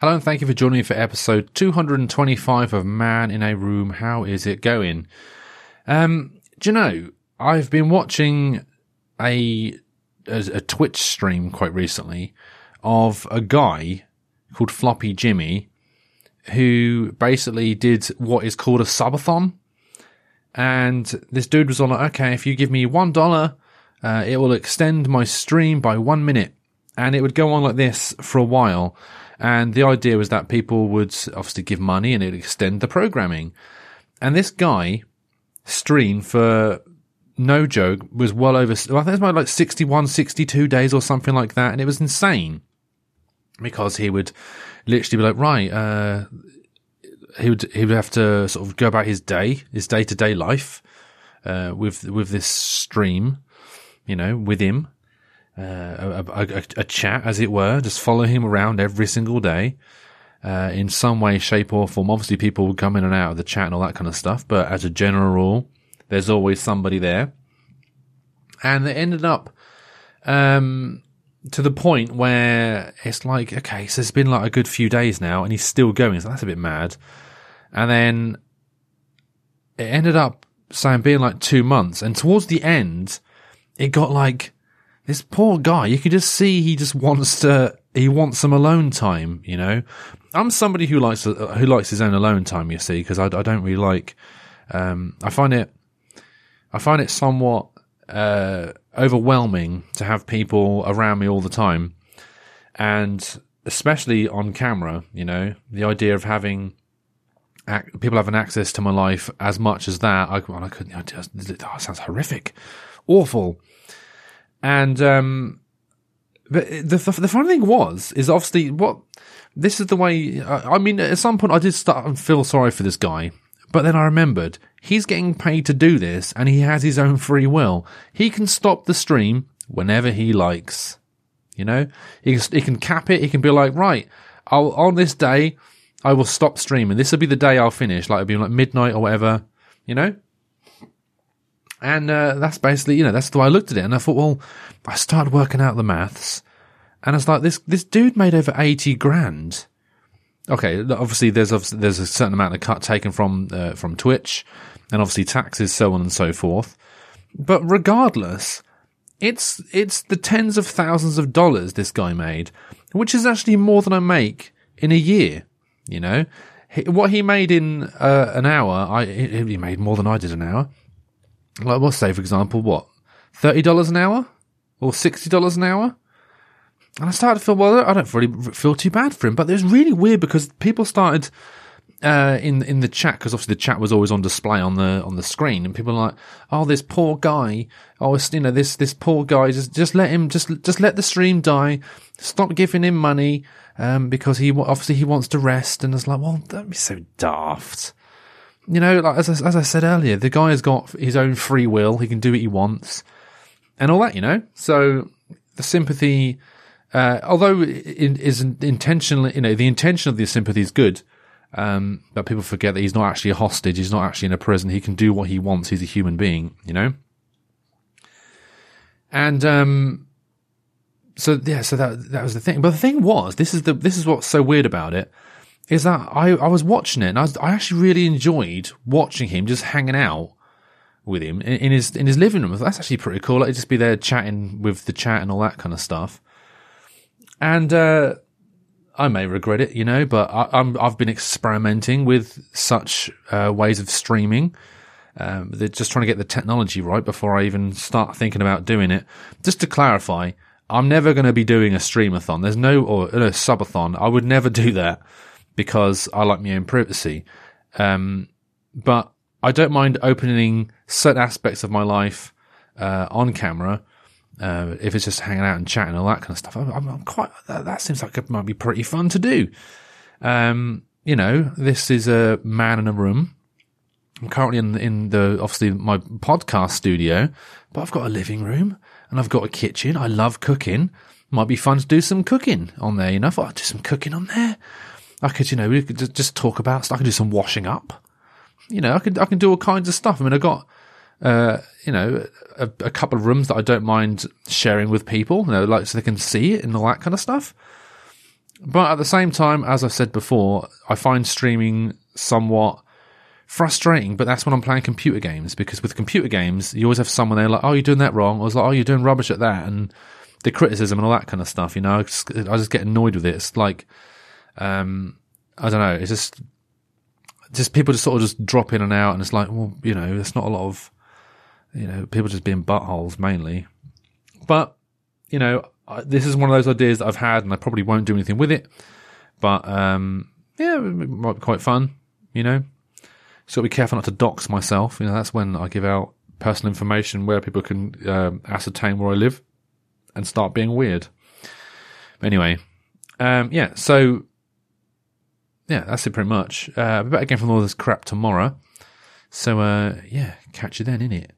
Hello and thank you for joining me for episode 225 of Man in a Room. How is it going? Um, do you know, I've been watching a, a, a Twitch stream quite recently of a guy called Floppy Jimmy who basically did what is called a subathon. And this dude was all like, okay, if you give me one dollar, uh, it will extend my stream by one minute. And it would go on like this for a while. And the idea was that people would obviously give money and it'd extend the programming. And this guy streamed for no joke was well over, I think it was about like 61, 62 days or something like that. And it was insane because he would literally be like, right, uh, he would, he would have to sort of go about his day, his day to day life, uh, with, with this stream, you know, with him uh, a, a, a, chat, as it were, just follow him around every single day. Uh, in some way, shape or form. Obviously people would come in and out of the chat and all that kind of stuff, but as a general rule, there's always somebody there. And it ended up, um, to the point where it's like, okay, so it's been like a good few days now and he's still going. So that's a bit mad. And then it ended up saying being like two months. And towards the end, it got like this poor guy, you can just see he just wants to, he wants some alone time, you know? I'm somebody who likes, who likes his own alone time, you see, because I, I, don't really like, um, I find it, I find it somewhat, uh, overwhelming to have people around me all the time. And especially on camera, you know, the idea of having, people having access to my life as much as that, I, I couldn't, oh, sounds horrific, awful. And um, but the the funny thing was is obviously what this is the way. I mean, at some point I did start and feel sorry for this guy, but then I remembered he's getting paid to do this, and he has his own free will. He can stop the stream whenever he likes. You know, he can, he can cap it. He can be like, right, I'll on this day I will stop streaming. This will be the day I'll finish. Like it'll be like midnight or whatever. You know, and uh, that's basically, you know, that's the way I looked at it. And I thought, well, I started working out the maths, and it's like, this this dude made over eighty grand. Okay, obviously there's obviously, there's a certain amount of cut taken from uh, from Twitch, and obviously taxes, so on and so forth. But regardless, it's it's the tens of thousands of dollars this guy made, which is actually more than I make in a year. You know, what he made in uh, an hour, I he made more than I did an hour. Like, we'll say, for example, what? $30 an hour? Or $60 an hour? And I started to feel, well, I don't really feel too bad for him. But it was really weird because people started, uh, in, in the chat, because obviously the chat was always on display on the, on the screen. And people are like, oh, this poor guy. Oh, you know, this, this poor guy, just, just let him, just, just let the stream die. Stop giving him money. Um, because he, obviously he wants to rest. And it's like, well, don't be so daft you know, like as I, as I said earlier, the guy has got his own free will. He can do what he wants and all that, you know? So the sympathy, uh, although it is intentionally, you know, the intention of the sympathy is good. Um, but people forget that he's not actually a hostage. He's not actually in a prison. He can do what he wants. He's a human being, you know? And, um, so yeah, so that, that was the thing. But the thing was, this is the, this is what's so weird about it is that I, I was watching it and I, was, I actually really enjoyed watching him just hanging out with him in, in his in his living room. That's actually pretty cool. Like just be there chatting with the chat and all that kind of stuff. And uh, I may regret it, you know, but I, am I've been experimenting with such uh, ways of streaming. Um, they're just trying to get the technology right before I even start thinking about doing it. Just to clarify, I'm never going to be doing a streamathon. There's no or a subathon. I would never do that because I like my own privacy. Um, but I don't mind opening certain aspects of my life uh, on camera. Uh, if it's just hanging out and chatting and all that kind of stuff, I'm, I'm quite. That, that, seems like it might be pretty fun to do. Um, you know, this is a man in a room. I'm currently in in the obviously my podcast studio, but I've got a living room and I've got a kitchen. I love cooking. Might be fun to do some cooking on there. You know, if I'd do some cooking on there, I could, you know, we could just talk about. I could do some washing up. You know, I could I can do all kinds of stuff. I mean, I got, uh, you know, a, a, couple of rooms that I don't mind sharing with people. You know, like so they can see it and all that kind of stuff. but at the same time, as I said before, I find streaming somewhat frustrating, but that's when I'm playing computer games because with computer games, you always have someone there like, oh, you're doing that wrong. I was like, oh, you're doing rubbish at that. And the criticism and all that kind of stuff, you know, I just, I just get annoyed with it. It's like, um, I don't know. It's just, just people just sort of just drop in and out. And it's like, well, you know, there's not a lot of, you know, people just being buttholes mainly. But, you know, this is one of those ideas that I've had and I probably won't do anything with it. But, um, yeah, it might be quite fun, you know. So be careful not to dox myself. You know, that's when I give out personal information where people can um, ascertain where I live and start being weird. Anyway, um, yeah, so yeah, that's it pretty much. Uh, back again from all this crap tomorrow. So uh, yeah, catch you then, innit?